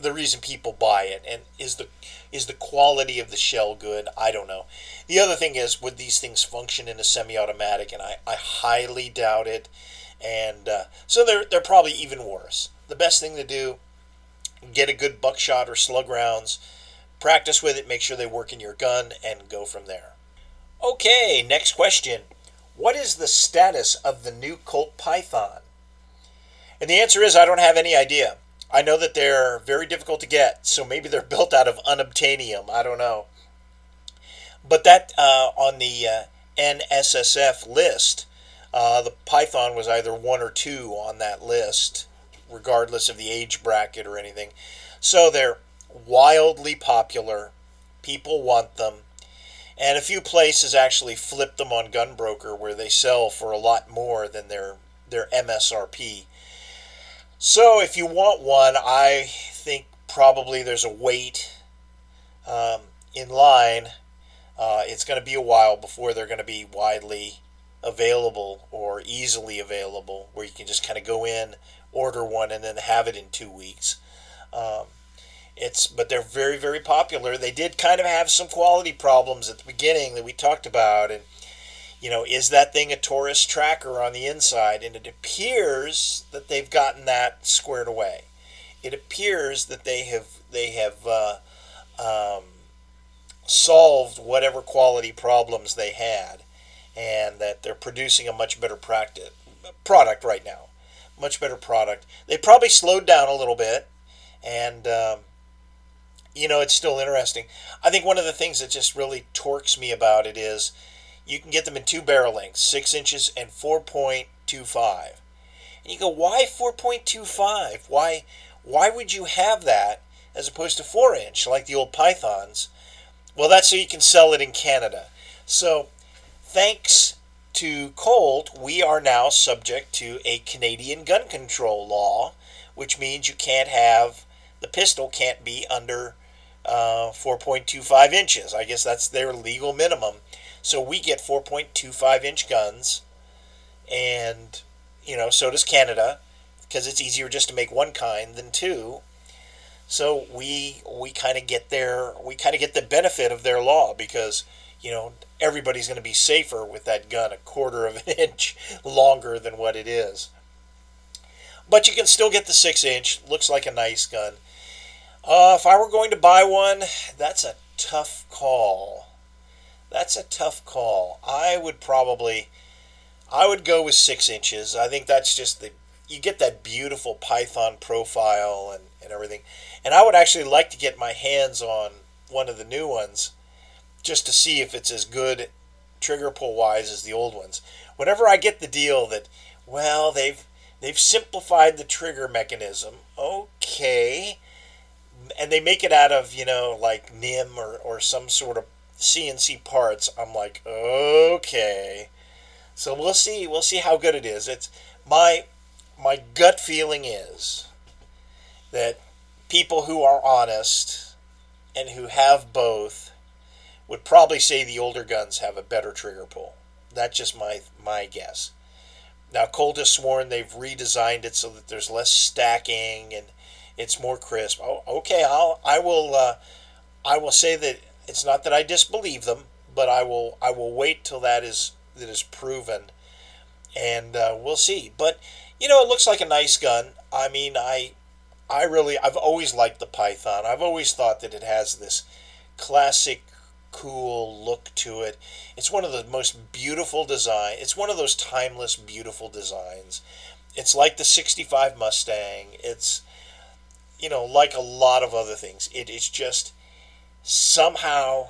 the reason people buy it. And is the is the quality of the shell good? I don't know. The other thing is would these things function in a semi-automatic? And i, I highly doubt it. And uh, so they're, they're probably even worse. The best thing to do get a good buckshot or slug rounds practice with it make sure they work in your gun and go from there. Okay, next question. What is the status of the new Colt Python? And the answer is I don't have any idea. I know that they're very difficult to get, so maybe they're <laughs> built out of unobtainium. I don't know. But that uh, on the uh, NSSF list, uh, the Python was either one or two on that list, regardless of the age bracket or anything. So they're wildly popular. People want them. And a few places actually flip them on Gunbroker where they sell for a lot more than their, their MSRP. So if you want one, I think probably there's a wait um, in line. Uh, it's going to be a while before they're going to be widely available or easily available where you can just kind of go in, order one, and then have it in two weeks. Um, it's but they're very very popular. They did kind of have some quality problems at the beginning that we talked about, and you know, is that thing a Taurus tracker on the inside? And it appears that they've gotten that squared away. It appears that they have they have uh, um, solved whatever quality problems they had, and that they're producing a much better practice, product right now. Much better product. They probably slowed down a little bit, and um, you know, it's still interesting. I think one of the things that just really torques me about it is you can get them in two barrel lengths, six inches and 4.25. And you go, why 4.25? Why, why would you have that as opposed to four inch like the old Pythons? Well, that's so you can sell it in Canada. So, thanks to Colt, we are now subject to a Canadian gun control law, which means you can't have the pistol can't be under uh, 4.25 inches. I guess that's their legal minimum. So we get 4.25 inch guns, and you know, so does Canada, because it's easier just to make one kind than two. So we we kind of get their we kind of get the benefit of their law because you know everybody's going to be safer with that gun a quarter of an <laughs> inch longer than what it is. But you can still get the six inch. Looks like a nice gun. Uh, if I were going to buy one, that's a tough call. That's a tough call. I would probably, I would go with six inches. I think that's just the, you get that beautiful Python profile and, and everything. And I would actually like to get my hands on one of the new ones just to see if it's as good trigger pull wise as the old ones. Whenever I get the deal that, well, they've They've simplified the trigger mechanism. Okay. And they make it out of, you know, like MIM or, or some sort of CNC parts. I'm like, okay. So we'll see. We'll see how good it is. It's my my gut feeling is that people who are honest and who have both would probably say the older guns have a better trigger pull. That's just my my guess. Now Colt has sworn they've redesigned it so that there's less stacking and it's more crisp. Oh, okay, I'll I will uh, I will say that it's not that I disbelieve them, but I will I will wait till that is that is proven, and uh, we'll see. But you know, it looks like a nice gun. I mean, I I really I've always liked the Python. I've always thought that it has this classic cool look to it. It's one of the most beautiful design. It's one of those timeless beautiful designs. It's like the 65 Mustang. It's you know, like a lot of other things. It is just somehow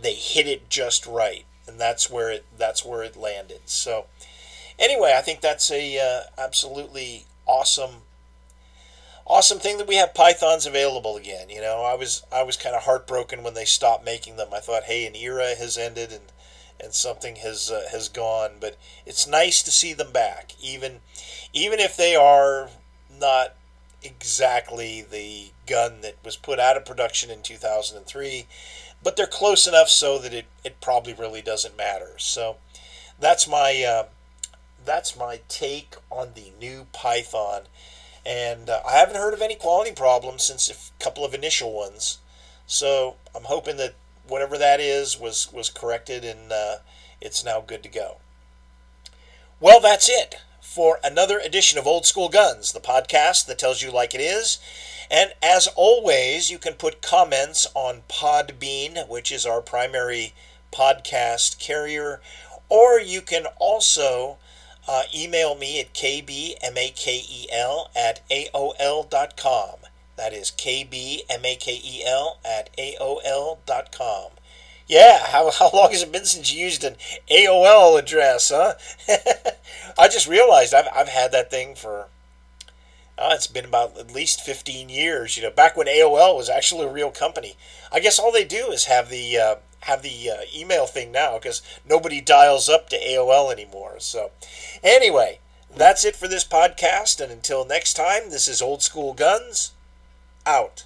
they hit it just right and that's where it that's where it landed. So anyway, I think that's a uh, absolutely awesome awesome thing that we have pythons available again. You know, I was I was kind of heartbroken when they stopped making them. I thought, hey, an era has ended and and something has uh, has gone. But it's nice to see them back, even even if they are not exactly the gun that was put out of production in 2003 but they're close enough so that it, it probably really doesn't matter so that's my uh, that's my take on the new python and uh, I haven't heard of any quality problems since a couple of initial ones. So I'm hoping that whatever that is was was corrected and uh, it's now good to go. Well, that's it for another edition of Old School Guns, the podcast that tells you like it is. And as always, you can put comments on Podbean, which is our primary podcast carrier, or you can also uh, email me at kbmakel at aol.com. That is kbmakel at aol.com. Yeah, <laughs> how, how long has it been since you used an AOL address, huh? <laughs> I just realized I've, I've had that thing for, oh, it's been about at least 15 years, you know, back when AOL was actually a real company. I guess all they do is have the, uh, have the uh, email thing now because nobody dials up to AOL anymore. So, anyway, that's it for this podcast. And until next time, this is Old School Guns out.